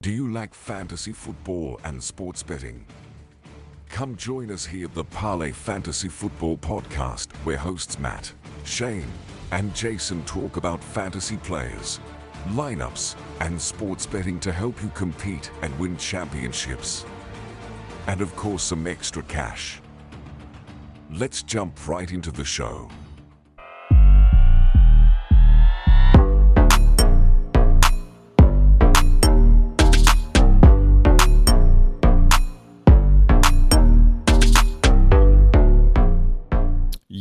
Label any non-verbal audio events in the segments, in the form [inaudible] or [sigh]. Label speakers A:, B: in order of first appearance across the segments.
A: Do you like fantasy football and sports betting? Come join us here at the Parlay Fantasy Football Podcast, where hosts Matt, Shane, and Jason talk about fantasy players, lineups, and sports betting to help you compete and win championships. And of course, some extra cash. Let's jump right into the show.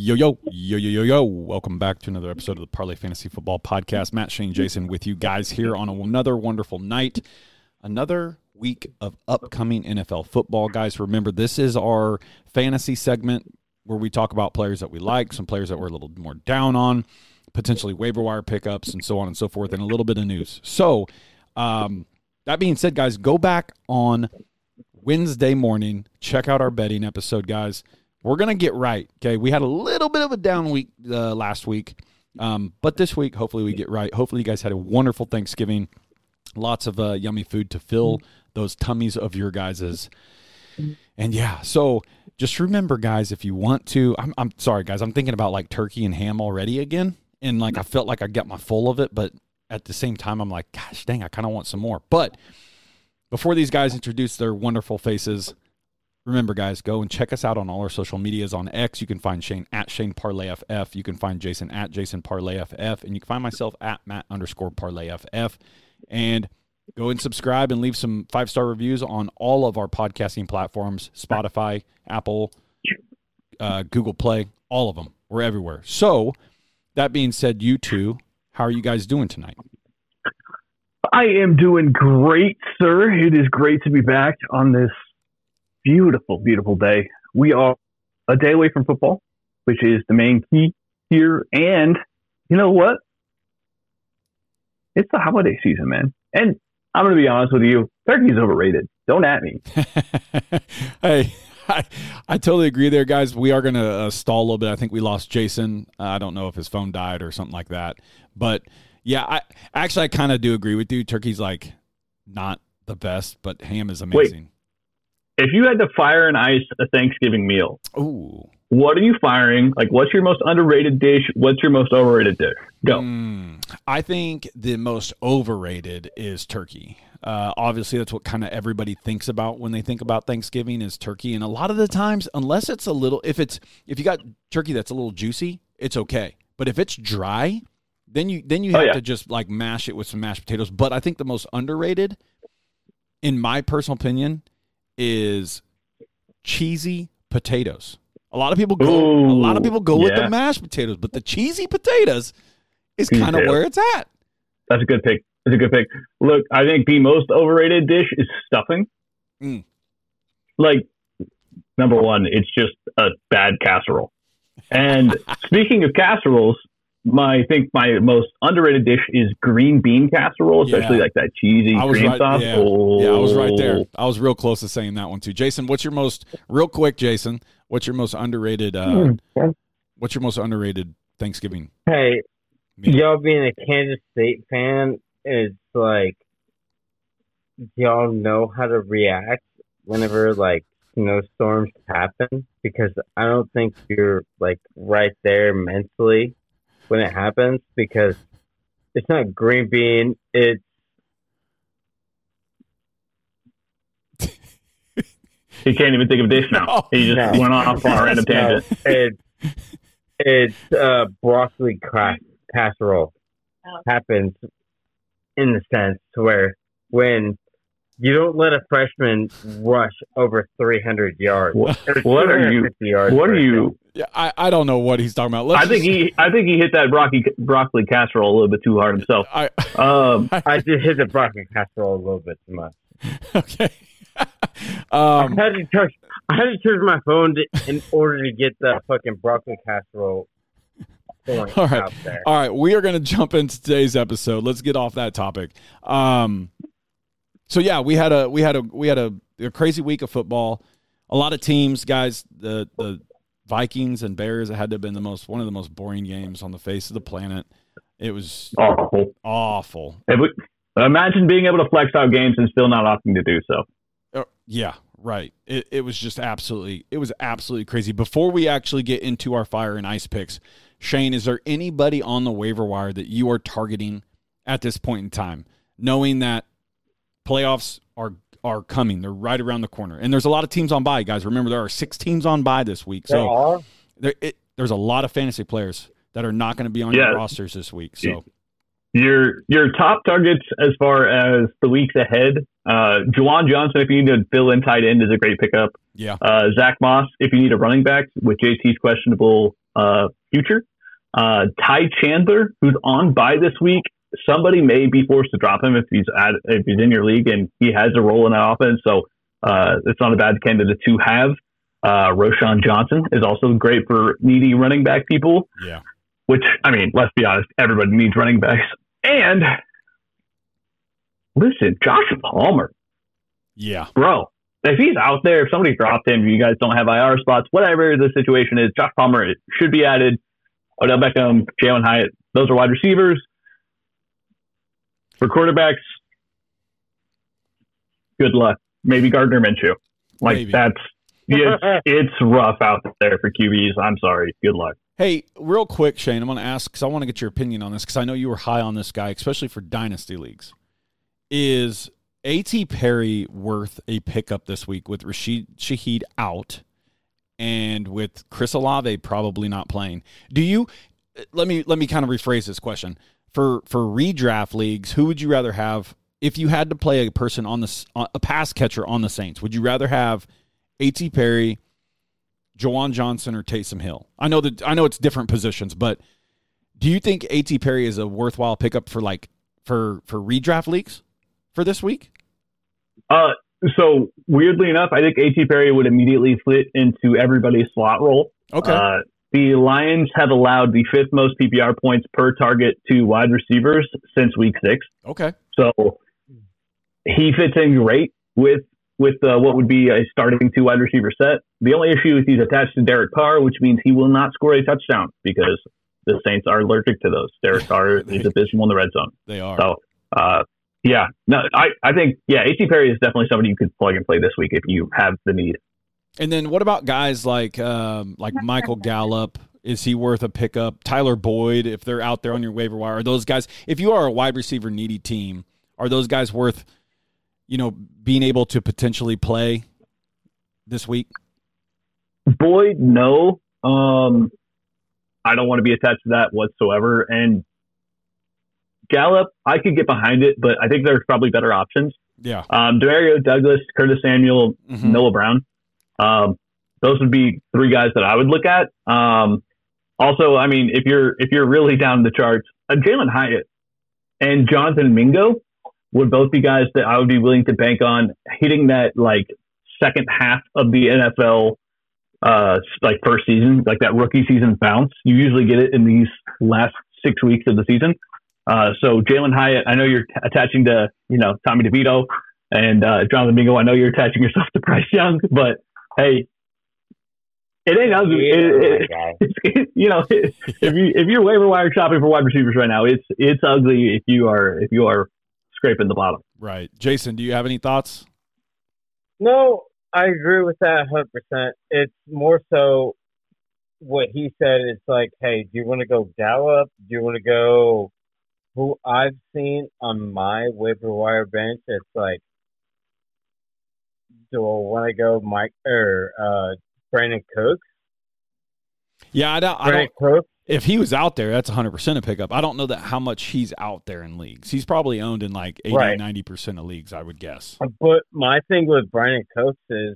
B: Yo, yo, yo, yo, yo, yo. Welcome back to another episode of the Parlay Fantasy Football Podcast. Matt, Shane, Jason with you guys here on another wonderful night. Another week of upcoming NFL football. Guys, remember, this is our fantasy segment where we talk about players that we like, some players that we're a little more down on, potentially waiver wire pickups, and so on and so forth, and a little bit of news. So, um, that being said, guys, go back on Wednesday morning, check out our betting episode, guys we're gonna get right. Okay, we had a little bit of a down week uh, last week, um, but this week, hopefully, we get right. Hopefully, you guys had a wonderful Thanksgiving. Lots of uh, yummy food to fill those tummies of your guys's. And yeah, so just remember, guys, if you want to, I'm, I'm sorry, guys, I'm thinking about like turkey and ham already again, and like I felt like I got my full of it, but at the same time, I'm like, gosh, dang, I kind of want some more. But before these guys introduce their wonderful faces, Remember, guys, go and check us out on all our social medias. On X, you can find Shane at Shane Parlay FF. You can find Jason at Jason Parlay FF. And you can find myself at Matt underscore Parlay FF. And go and subscribe and leave some five star reviews on all of our podcasting platforms Spotify, Apple, uh, Google Play, all of them. We're everywhere. So, that being said, you two, how are you guys doing tonight?
C: I am doing great, sir. It is great to be back on this beautiful, beautiful day. We are a day away from football, which is the main key here. And you know what? It's the holiday season, man. And I'm going to be honest with you, turkey's overrated. Don't at me. [laughs]
B: hey, I, I totally agree there, guys. We are going to uh, stall a little bit. I think we lost Jason. Uh, I don't know if his phone died or something like that. But yeah, I actually I kind of do agree with you. Turkey's like not the best, but ham is amazing.
C: Wait, if you had to fire and ice a Thanksgiving meal,
B: Ooh.
C: what are you firing? Like, what's your most underrated dish? What's your most overrated dish? Go.
B: Mm, I think the most overrated is turkey. Uh, obviously, that's what kind of everybody thinks about when they think about Thanksgiving is turkey. And a lot of the times, unless it's a little, if it's if you got turkey that's a little juicy, it's okay. But if it's dry, then you then you
C: Oh,
B: have
C: yeah.
B: to just like mash it with some mashed potatoes. But I think the most underrated, in my personal opinion, is cheesy potatoes. A lot of people go. a lot of people go with the mashed potatoes, but the cheesy potatoes is kind of where it's at.
C: That's a good pick. That's a good pick. Look, I think the most overrated dish is stuffing.
B: Mm.
C: Like, number one, it's just a bad casserole. And [laughs] speaking of casseroles, my I think my most underrated dish is green bean casserole, especially
B: Yeah.
C: like that cheesy
B: I was
C: cream
B: right.
C: sauce.
B: Yeah,
C: Oh.
B: yeah, I was right there. I was real close to saying that one too. Jason, what's your most real quick? Jason, what's your most underrated? Uh, what's your most underrated Thanksgiving
D: Hey,
B: meal?
D: y'all being a Kansas State fan is like y'all know how to react whenever like snowstorms happen because I don't think you're like right there mentally when it happens because it's not green bean, it's [laughs]
C: He can't even think of a dish now.
B: No.
C: He just
D: No.
C: went off on a random
D: no,
C: tangent.
D: it's it's uh broccoli cra- casserole happens in the sense to where when you don't let a freshman rush over 300 yards.
C: What, what are you?
D: yards
C: What are you?
B: Yeah, I, I don't know what he's talking about. Let's
C: I think
B: just-
C: he. I think he hit that broccoli broccoli casserole a little bit too hard himself.
B: I,
C: Um,
D: I just hit the broccoli casserole a little bit too much. [laughs]
B: okay.
D: I [laughs]
B: um,
D: had to touch. I had to charge my phone to, in order to get the fucking broccoli casserole
B: all right. All right. we are going to jump into today's episode. Let's get off that topic. Um, so yeah, we had a we had a we had a, a crazy week of football. A lot of teams, guys. The the Vikings and Bears had to have been the most one of the most boring games on the face of the planet. It was
C: awful.
B: awful.
C: We, Imagine being able to flex out games and still not opting to do so.
B: Uh, yeah, right. It, it was just absolutely it was absolutely crazy. Before we actually get into our fire and ice picks, Shane, is there anybody on the waiver wire that you are targeting at this point in time, knowing that playoffs are are coming? They're right around the corner, and there's a lot of teams on bye. Guys, remember there are six teams on bye this week,
D: There
B: so
D: are.
B: there, it, there's a lot of fantasy players that are not going to be on
C: Yeah.
B: your rosters this week. So
C: Your your top targets as far as the weeks ahead, uh, Juwan Johnson, if you need to fill in tight end, is a great pickup.
B: yeah,
C: Uh, Zack Moss, if you need a running back with JT's questionable uh, future. Uh, Ty Chandler, who's on bye this week, somebody may be forced to drop him if he's at if he's in your league and he has a role in that offense. So uh, it's not a bad candidate to have. Uh, Roschon Johnson is also great for needy running back people
B: yeah,
C: which I mean, let's be honest, everybody needs running backs. And listen, Josh Palmer,
B: yeah,
C: bro, if he's out there, if somebody dropped him, you guys don't have IR spots, whatever the situation is, Josh Palmer should be added. Odell Beckham, Jalin Hyatt, those are wide receivers. For quarterbacks, good luck. Maybe Gardner Minshew. Like
B: Maybe.
C: that's it's, [laughs] it's rough out there for QBs. I'm sorry. Good luck.
B: Hey, real quick, Shane, I'm going to ask because I want to get your opinion on this because I know you were high on this guy, especially for dynasty leagues. Is A.T. Perry worth a pickup this week with Rashid Shaheed out and with Chris Olave probably not playing? Do you? Let me let me kind of rephrase this question for for redraft leagues. Who would you rather have if you had to play a person on the a pass catcher on the Saints? Would you rather have A.T. Perry? Juwan Johnson or Taysom Hill? I know that I know it's different positions, but do you think A.T. Perry is a worthwhile pickup for like for for redraft leagues for this week?
C: Uh, so weirdly enough, I think A.T. Perry would immediately fit into everybody's slot role.
B: Okay.
C: Uh, the Lions have allowed the fifth most PPR points per target to wide receivers since week six.
B: okay.
C: So he fits in great with with uh, what would be a starting two wide receiver set. The only issue is he's attached to Derek Carr, which means he will not score a touchdown because the Saints are allergic to those. Derek [laughs] Carr is abysmal in the red zone.
B: They are.
C: So, uh, yeah, no, I, I think, yeah, A.T. Perry is definitely somebody you could plug and play this week if you have the need.
B: And then what about guys like um, like Michael Gallup? Is he worth a pickup? Tyler Boyd, if they're out there on your waiver wire, are those guys? If you are a wide receiver needy team, are those guys worth, you know, being able to potentially play this week?
C: Boyd, no. Um, I don't want to be attached to that whatsoever. And Gallup, I could get behind it, but I think there's probably better options.
B: Yeah.
C: Um, Demario Douglas, Curtis Samuel,
B: Mhm.
C: Noah Brown. Um, those would be three guys that I would look at. Um, also, I mean, if you're if you're really down the charts, uh, Jalin Hyatt and Jonathan Mingo would both be guys that I would be willing to bank on hitting that like second half of the NFL uh like first season, like that rookie season bounce. You usually get it in these last six weeks of the season. Uh, so Jalin Hyatt, I know you're t- attaching to you know Tommy DeVito and uh, Jonathan Mingo. I know you're attaching yourself to Bryce Young, but hey, it ain't ugly. It- it-
D: Yeah, [laughs]
C: you know, if you if you're waiver wire shopping for wide receivers right now, it's it's ugly if you are if you are scraping the bottom.
B: Right. Jason, do you have any thoughts?
D: No, I agree with that 100%. It's more so what he said. It's like, hey, do you want to go Gallup? Do you want to go who I've seen on my waiver wire bench? It's like, do I want to go Mike or uh, Brandin Cooks?
B: Yeah, I don't. I
D: Brandon
B: don't
D: Cooks?
B: if he was out there, that's 100% a pickup. I don't know that how much he's out there in leagues. He's probably owned in like 80,
D: Right.
B: 90% of leagues, I would guess.
D: But my thing with Brandin Cooks is,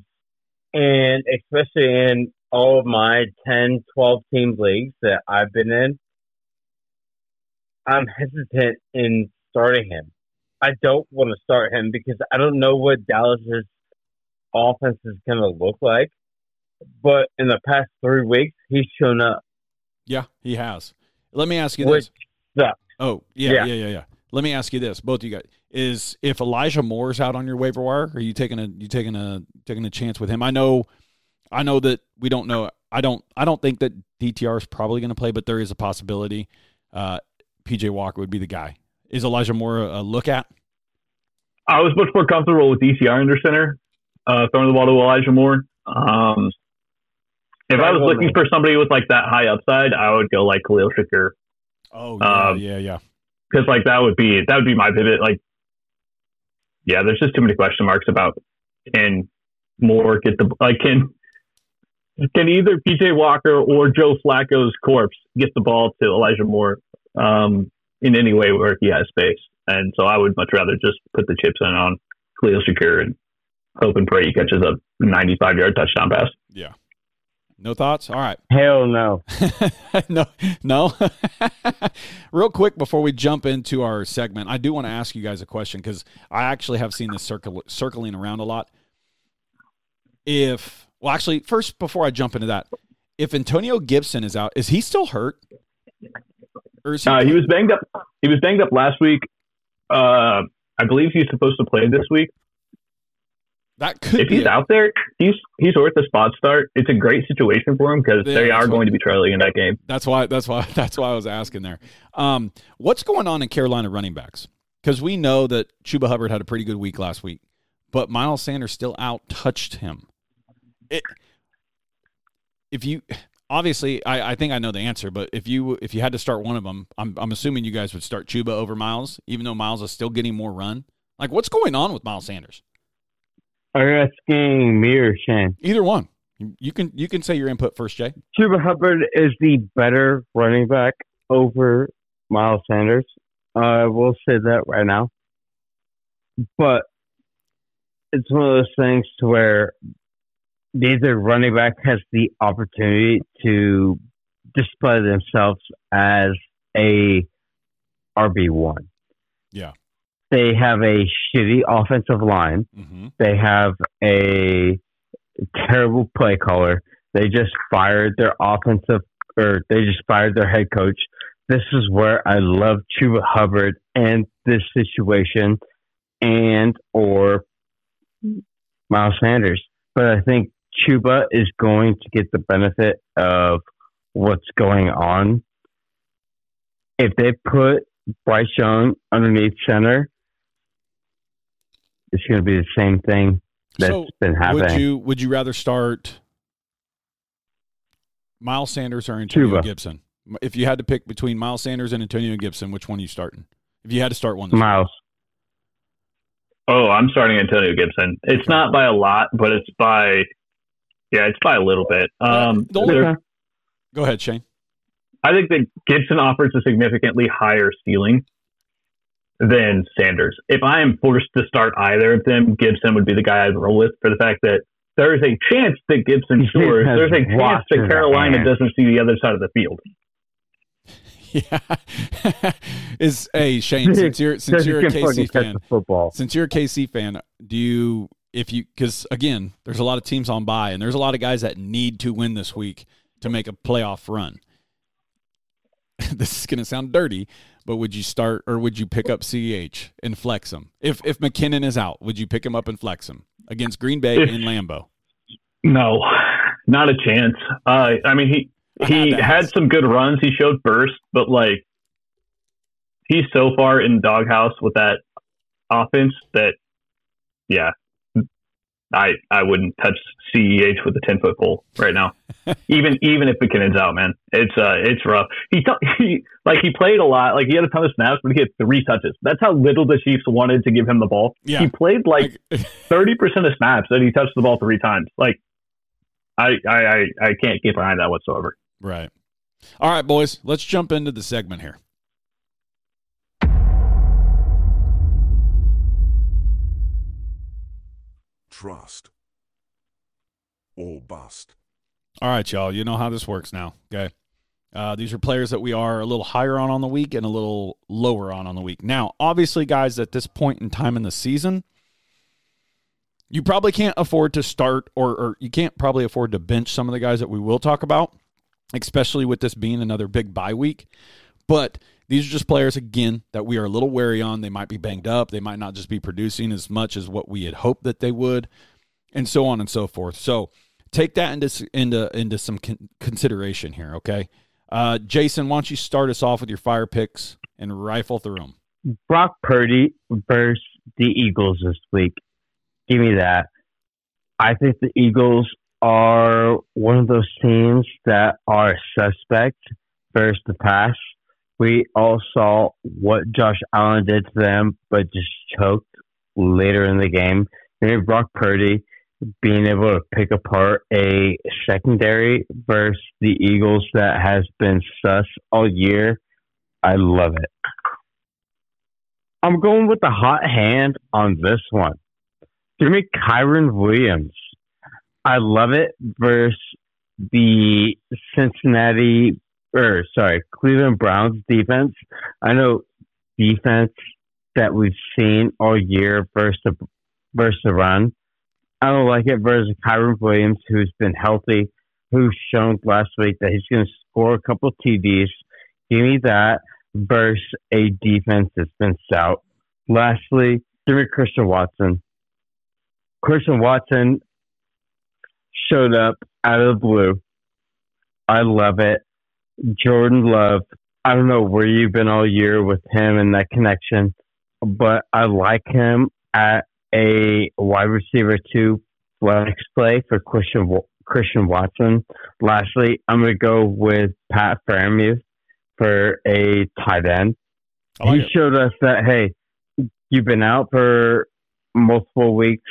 D: and especially in all of my 10, 12 team leagues that I've been in, I'm hesitant in starting him. I don't want to start him because I don't know what Dallas's offense is going to look like. But in the past three weeks, he's shown up.
B: Yeah, he has. Let me ask you
D: Which
B: this.
D: sucks.
B: Oh, yeah,
D: Yeah.
B: yeah, yeah, yeah. Let me ask you this, both of you guys. Is if Elijah Moore's out on your waiver wire, are you taking a you taking a taking a chance with him? I know I know that we don't know I don't I don't think that DTR is probably going to play, but there is a possibility uh PJ Walker would be the guy. Is Elijah Moore a, a look at?
C: I was much more comfortable with DTR under center, uh, throwing the ball to Elijah Moore. Um, if I was looking for somebody with like that high upside, I would go like Khalil Shakir
B: Oh yeah,
C: Um,
B: yeah, yeah.
C: because like that would be that would be my pivot. Like, yeah, there's just too many question marks about can Moore get the like can can either PJ Walker or Joe Flacco's corpse get the ball to Elijah Moore um, in any way where he has space. And so I would much rather just put the chips in on Khalil Shakir and hope and pray he catches a 95 yard touchdown pass.
B: Yeah. No thoughts? All right.
D: Hell no. [laughs]
B: no, no. [laughs] Real quick before we jump into our segment, I do want to ask you guys a question because I actually have seen this circle, circling around a lot. If, well, actually, first, before I jump into that, if Antonio Gibson is out, is he still hurt? Or is he,
C: Uh, he was banged up. He was banged up last week. Uh, I believe he's supposed to play this week.
B: That could
C: if he's
B: it.
C: out there, he's he's worth a spot start. It's a great situation for him because
B: Yeah,
C: they are going to be trailing in that game.
B: That's why. That's why. [laughs] That's why I was asking there. Um, what's going on in Carolina running backs? Because we know that Chuba Hubbard had a pretty good week last week, but Miles Sanders still out touched him. It, if you obviously, I, I think I know the answer, but if you if you had to start one of them, I'm I'm assuming you guys would start Chuba over Miles, even though Miles is still getting more run. Like, what's going on with Miles Sanders?
D: Are you asking me or Shane?
B: Either one. You- can you can say your input first, Jay.
D: Chuba Hubbard is the better running back over Miles Sanders. Uh, I will say that right now. But it's one of those things to where neither running back has the opportunity to display themselves as a RB one.
B: Yeah.
D: They have a shitty offensive line.
B: Mm-hmm.
D: They have a terrible play caller. They just fired their offensive, or they just fired their head coach. This is where I love Chuba Hubbard and this situation, and or Miles Sanders. But I think Chuba is going to get the benefit of what's going on. If they put Bryce Young underneath center, it's going to be the same thing that's
B: So,
D: been happening.
B: Would you would you rather start Miles Sanders or Antonio
D: Chuba.
B: Gibson? If you had to pick between Miles Sanders and Antonio Gibson, which one are you starting? If you had to start one, this week.
D: Miles.
C: Oh, I'm starting Antonio Gibson. It's not by a lot, but it's by yeah, it's by a little bit. Um,
B: the only- go ahead, Shane.
C: I think that Gibson offers a significantly higher ceiling than Sanders. If I am forced to start either of them, Gibson would be the guy I'd roll with for the fact that there is a chance that Gibson
D: He
C: scores. There's a chance that Carolina
D: hand.
C: doesn't see the other side of the field.
B: Yeah, [laughs] is hey Shane, [laughs] since you're since you're a KC fan,
D: the football.
B: since you're a KC fan, do you if you because again, there's a lot of teams on bye, and there's a lot of guys that need to win this week to make a playoff run. [laughs] this is going to sound dirty, but would you start or would you pick up CEH and flex him? If if McKinnon is out, would you pick him up and flex him against Green Bay
C: If-
B: in Lambeau?
C: No, not a chance. Uh, I mean, he he
B: had
C: had some good runs. He showed burst, but like he's so far in doghouse with that offense that yeah, I I wouldn't touch CEH with a ten foot pole right now. [laughs] even even if McKinnon's out, man, it's uh it's rough. He, t- [laughs] he like he played a lot. Like he had a ton of snaps, but he had three touches. That's how little the Chiefs wanted to give him the ball.
B: Yeah.
C: He played like [laughs] thirty percent of snaps and he touched the ball three times. Like I I I, I can't get behind that whatsoever.
B: right. All right, boys, let's jump into the segment here.
A: Trust or bust.
B: All right, y'all. You know how this works now. Okay. Uh, these are players that we are a little higher on on the week and a little lower on on the week. Now, obviously, guys, at this point in time in the season, you probably can't afford to start or, or you can't probably afford to bench some of the guys that we will talk about, especially with this being another big bye week. But these are just players, again, that we are a little wary on. They might be banged up. They might not just be producing as much as what we had hoped that they would, and so on and so forth. So, take that into into into some con- consideration here, okay? Uh, Jason, why don't you start us off with your fire picks and rifle through them?
D: Brock Purdy versus the Eagles this week. Give me that. I think the Eagles are one of those teams that are suspect versus the pass. We all saw what Josh Allen did to them, but just choked later in the game. Maybe Brock Purdy being able to pick apart a secondary versus the Eagles that has been sus all year. I love it. I'm going with the hot hand on this one. Give me Kyren Williams. I love it versus the Cincinnati or sorry, Cleveland Browns defense. I know defense that we've seen all year versus the versus the run. I don't like it versus Kyren Williams, who's been healthy, who's shown last week that he's going to score a couple TDs. Give me that versus a defense that's been stout. Lastly, give me Christian Watson. Christian Watson showed up out of the blue. I love it. Jordan Love. I don't know where you've been all year with him and that connection, but I like him at a wide receiver two flex play for Christian Christian Watson. Lastly, I'm going to go with Pat Freiermuth for a tight end. Like he it. showed us that hey, you've been out for multiple weeks.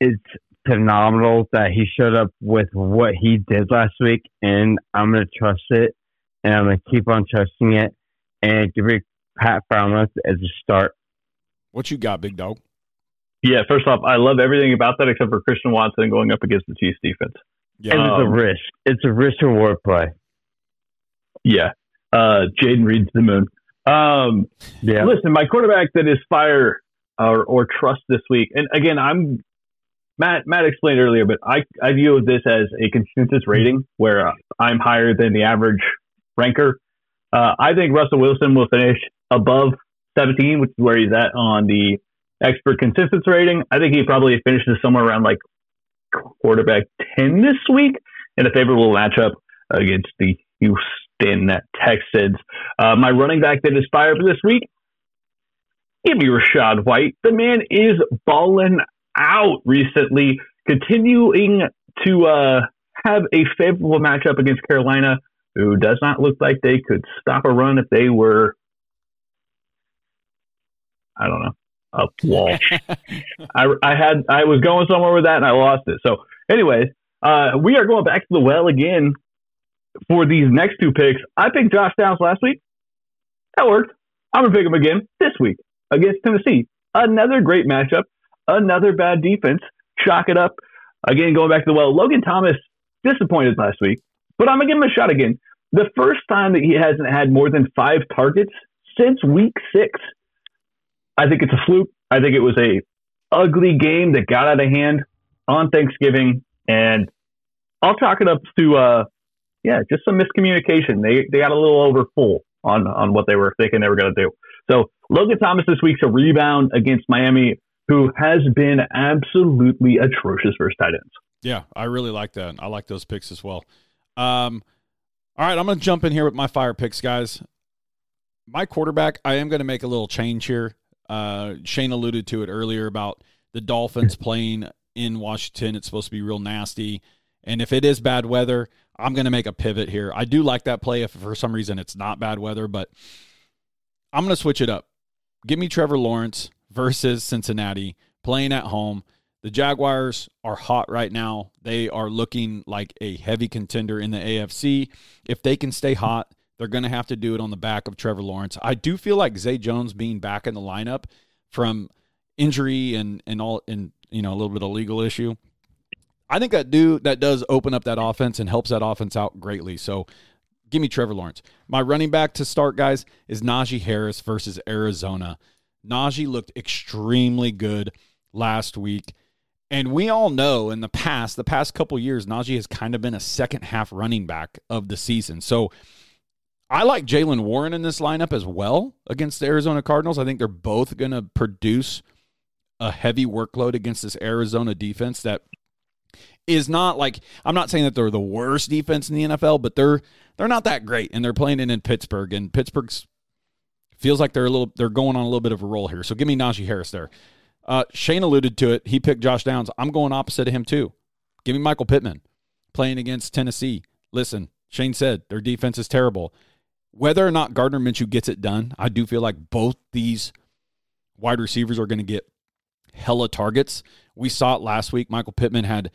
D: It's phenomenal that he showed up with what he did last week, and I'm going to trust it, and I'm going to keep on trusting it, and give it Pat Freiermuth as a start.
B: What you got, big dog?
C: Yeah, first off, I love everything about that except for Christian Watson going up against the Chiefs defense.
D: Yeah. And um, it's a risk. It's a risk reward play.
C: Yeah. Uh, Jayden Reed's the moon. Um, yeah. Listen, my quarterback that is fire or, or trust this week, and again, I'm Matt. Matt explained earlier, but I I view this as a consensus rating where uh, I'm higher than the average ranker. Uh, I think Russell Wilson will finish above 17, which is where he's at on the expert consensus rating. I think he probably finishes somewhere around like quarterback 10 this week in a favorable matchup against the Houston Texans. Uh, my running back that is fired for this week, give me Rachaad White. The man is balling out recently, continuing to uh, have a favorable matchup against Carolina, who does not look like they could stop a run if they were, I don't know, a wall. [laughs] I, I had I was going somewhere with that and I lost it. So, anyways, uh, we are going back to the well again for these next two picks. I picked Josh Downs last week. That worked. I'm gonna pick him again this week against Tennessee. Another great matchup. Another bad defense. Chalk it up. Again, going back to the well. Logan Thomas disappointed last week, but I'm gonna give him a shot again. The first time that he hasn't had more than five targets since week six. I think it's a fluke. I think it was a ugly game that got out of hand on Thanksgiving, and I'll chalk it up to uh, yeah, just some miscommunication. They they got a little over full on on what they were thinking they were going to do. So Logan Thomas this week's a rebound against Miami, who has been absolutely atrocious versus tight ends.
B: Yeah, I really like that. I like those picks as well. Um, all right, I'm going to jump in here with my fire picks, guys. My quarterback, I am going to make a little change here. Uh, Shane alluded to it earlier about the Dolphins playing in Washington. It's supposed to be real nasty. And if it is bad weather, I'm going to make a pivot here. I do like that play if for some reason it's not bad weather, but I'm going to switch it up. Give me Trevor Lawrence versus Cincinnati playing at home. The Jaguars are hot right now. They are looking like a heavy contender in the AFC. If they can stay hot, they're going to have to do it on the back of Trevor Lawrence. I do feel like Zay Jones being back in the lineup from injury and and all and you know a little bit of legal issue. I think that do that does open up that offense and helps that offense out greatly. So give me Trevor Lawrence. My running back to start, guys, is Najee Harris versus Arizona. Najee looked extremely good last week. And we all know in the past, the past couple years, Najee has kind of been a second half running back of the season. So I like Jaylen Warren in this lineup as well against the Arizona Cardinals. I think they're both going to produce a heavy workload against this Arizona defense that is not like I'm not saying that they're the worst defense in the NFL, but they're they're not that great, and they're playing it in Pittsburgh, and Pittsburgh's Feels like they're a little they're going on a little bit of a roll here. So give me Najee Harris there. Uh, Shane alluded to it. He picked Josh Downs. I'm going opposite of him too. Give me Michael Pittman playing against Tennessee. Listen, Shane said their defense is terrible. Whether or not Gardner Minshew gets it done, I do feel like both these wide receivers are going to get hella targets. We saw it last week. Michael Pittman had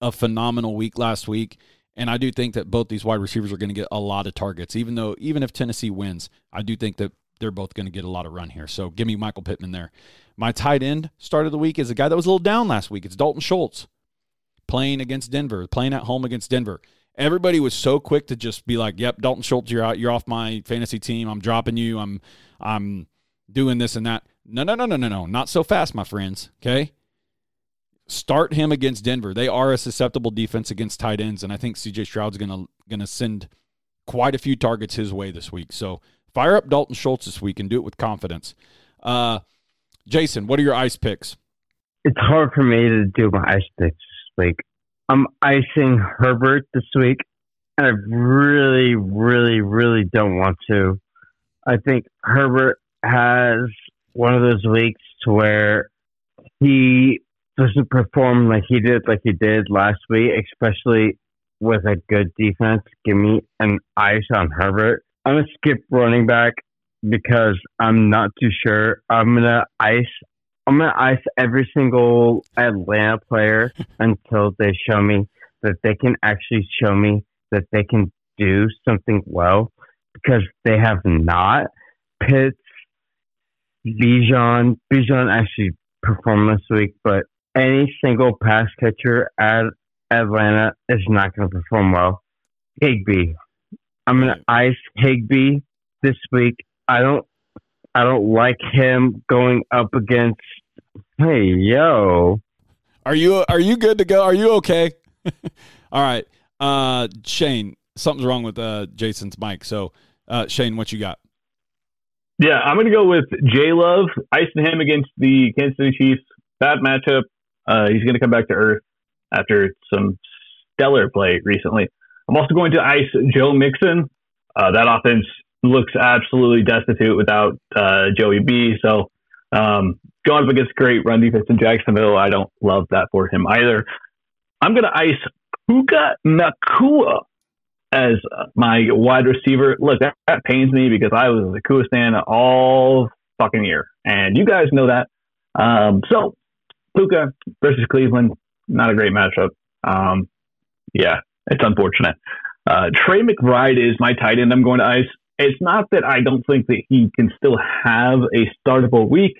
B: a phenomenal week last week. And I do think that both these wide receivers are going to get a lot of targets, even though, even if Tennessee wins, I do think that they're both going to get a lot of run here. So give me Michael Pittman there. My tight end start of the week is a guy that was a little down last week. It's Dalton Schultz playing against Denver, playing at home against Denver. Everybody was so quick to just be like, "Yep, Dalton Schultz, you're out. You're off my fantasy team. I'm dropping you. I'm, I'm doing this and that." No, no, no, no, no, no. Not so fast, my friends. Okay. Start him against Denver. They are a susceptible defense against tight ends, and I think CJ Stroud's gonna gonna send quite a few targets his way this week. So fire up Dalton Schultz this week and do it with confidence. Uh, Jason, what are your ice picks?
D: It's hard for me to do my ice picks this week. I'm icing Herbert this week, and I really, really, really don't want to. I think Herbert has one of those weeks to where he doesn't perform like he did, like he did last week, especially with a good defense. Give me an ice on Herbert. I'm gonna skip running back because I'm not too sure. I'm gonna ice. I'm gonna ice every single Atlanta player [laughs] until they show me that they can actually show me that they can do something well because they have not. Pitts, Bijan, Bijan actually performed this week, but any single pass catcher at Atlanta is not going to perform well. Higbee, I'm going to ice Higbee this week. I don't, I don't like him going up against. Hey, yo,
B: Are you are you good to go? Are you okay? [laughs] All right. Uh Shane, something's wrong with uh Jason's mic. So uh Shane, what you got?
C: Yeah, I'm going to go with J Love, icing him against the Kansas City Chiefs. Bad matchup. Uh, he's going to come back to earth after some stellar play recently. I'm also going to ice Joe Mixon. Uh, that offense looks absolutely destitute without uh, Joey B. So um, going up against great run defense in Jacksonville, I don't love that for him either. I'm going to ice Puka Nacua as my wide receiver. Look, that, that pains me because I was a Nakua stan all fucking year, and you guys know that. Um, so Puka versus Cleveland, not a great matchup. Um, yeah, it's unfortunate. Uh, Trey McBride is my tight end. I'm going to ice. It's not that I don't think that he can still have a startable week.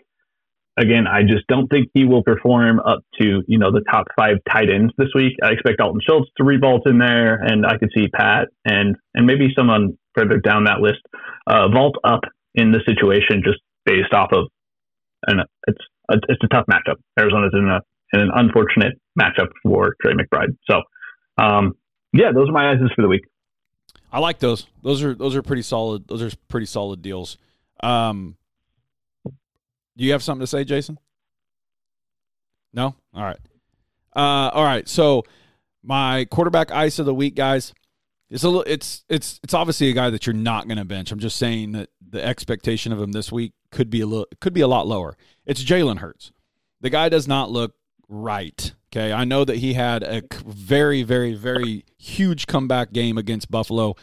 C: Again, I just don't think he will perform up to you know the top five tight ends this week. I expect Dalton Schultz to revault in there, and I could see Pat and and maybe someone further down that list uh, vault up in the situation just based off of and it's a, it's a tough matchup. Arizona's in a in an unfortunate matchup for Trey McBride. So, um, yeah, those are my answers for the week.
B: I like those. Those are those are pretty solid. Those are pretty solid deals. Um, do you have something to say, Jason? No. All right. Uh, all right. So my quarterback ice of the week, guys. It's a little, it's it's it's obviously a guy that you're not going to bench. I'm just saying that the expectation of him this week could be a little could be a lot lower. It's Jalen Hurts. The guy does not look right. Okay, I know that he had a very very very huge comeback game against Buffalo,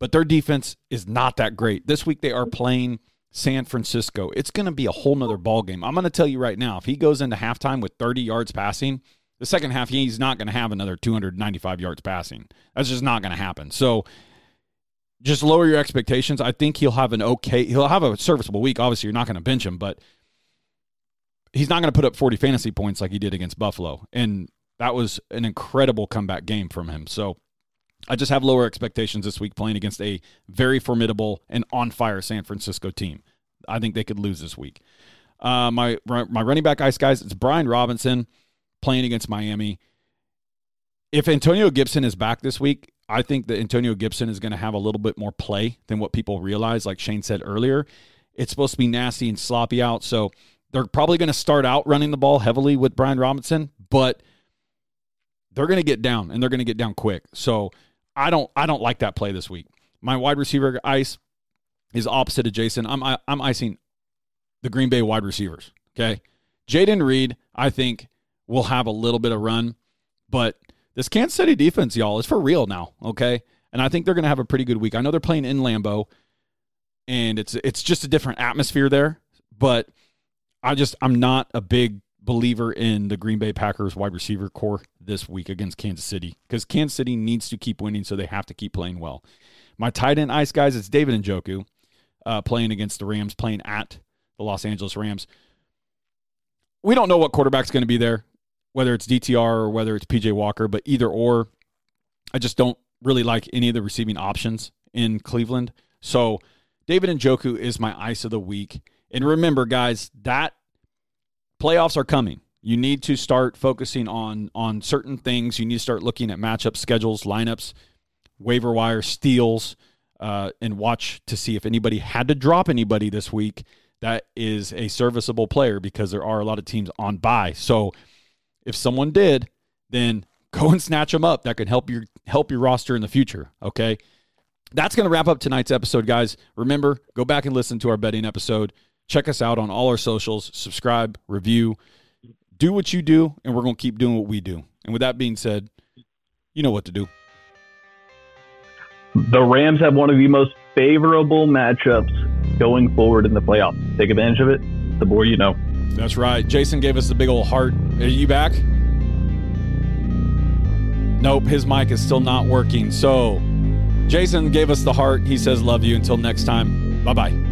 B: but their defense is not that great. This week they are playing San Francisco. It's going to be a whole nother ball game. I'm going to tell you right now, if he goes into halftime with 30 yards passing, the second half he's not going to have another 295 yards passing. That's just not going to happen. So just lower your expectations. I think he'll have an okay, he'll have a serviceable week. Obviously, you're not going to bench him, but he's not going to put up 40 fantasy points like he did against Buffalo. And that was an incredible comeback game from him. So I just have lower expectations this week playing against a very formidable and on fire San Francisco team. I think they could lose this week. Uh, my my running back ice guys, it's Brian Robinson playing against Miami. If Antonio Gibson is back this week, I think that Antonio Gibson is going to have a little bit more play than what people realize. Like Shane said earlier, it's supposed to be nasty and sloppy out. So they're probably going to start out running the ball heavily with Brian Robinson, but they're going to get down and they're going to get down quick. So I don't I don't like that play this week. My wide receiver ice is opposite of Jason. I'm I'm icing the Green Bay wide receivers. Okay, Jayden Reed, I think will have a little bit of run, but this Kansas City defense, y'all, is for real now. Okay, and I think they're going to have a pretty good week. I know they're playing in Lambeau, and it's it's just a different atmosphere there. But I just I'm not a big believer in the Green Bay Packers wide receiver corps this week against Kansas City because Kansas City needs to keep winning, so they have to keep playing well. My tight end ice guys, it's David Njoku uh, playing against the Rams, playing at the Los Angeles Rams. We don't know what quarterback's going to be there, whether it's DTR or whether it's PJ Walker, but either or, I just don't really like any of the receiving options in Cleveland. So David Njoku is my ice of the week. And remember, guys, that playoffs are coming. You need to start focusing on on certain things. You need to start looking at matchup schedules, lineups, waiver wire steals, uh, and watch to see if anybody had to drop anybody this week that is a serviceable player because there are a lot of teams on bye. So if someone did, then go and snatch them up. That can help your help your roster in the future. Okay. That's going to wrap up tonight's episode, guys. Remember, go back and listen to our betting episode. Check us out on all our socials. Subscribe, review, do what you do, and we're going to keep doing what we do. And with that being said, you know what to do.
C: The Rams have one of the most favorable matchups going forward in the playoffs. Take advantage of it. The more you know.
B: That's right. Jason gave us the big old heart. Are you back? Nope, his mic is still not working. So, Jason gave us the heart. He says, Love you. Until next time, bye bye.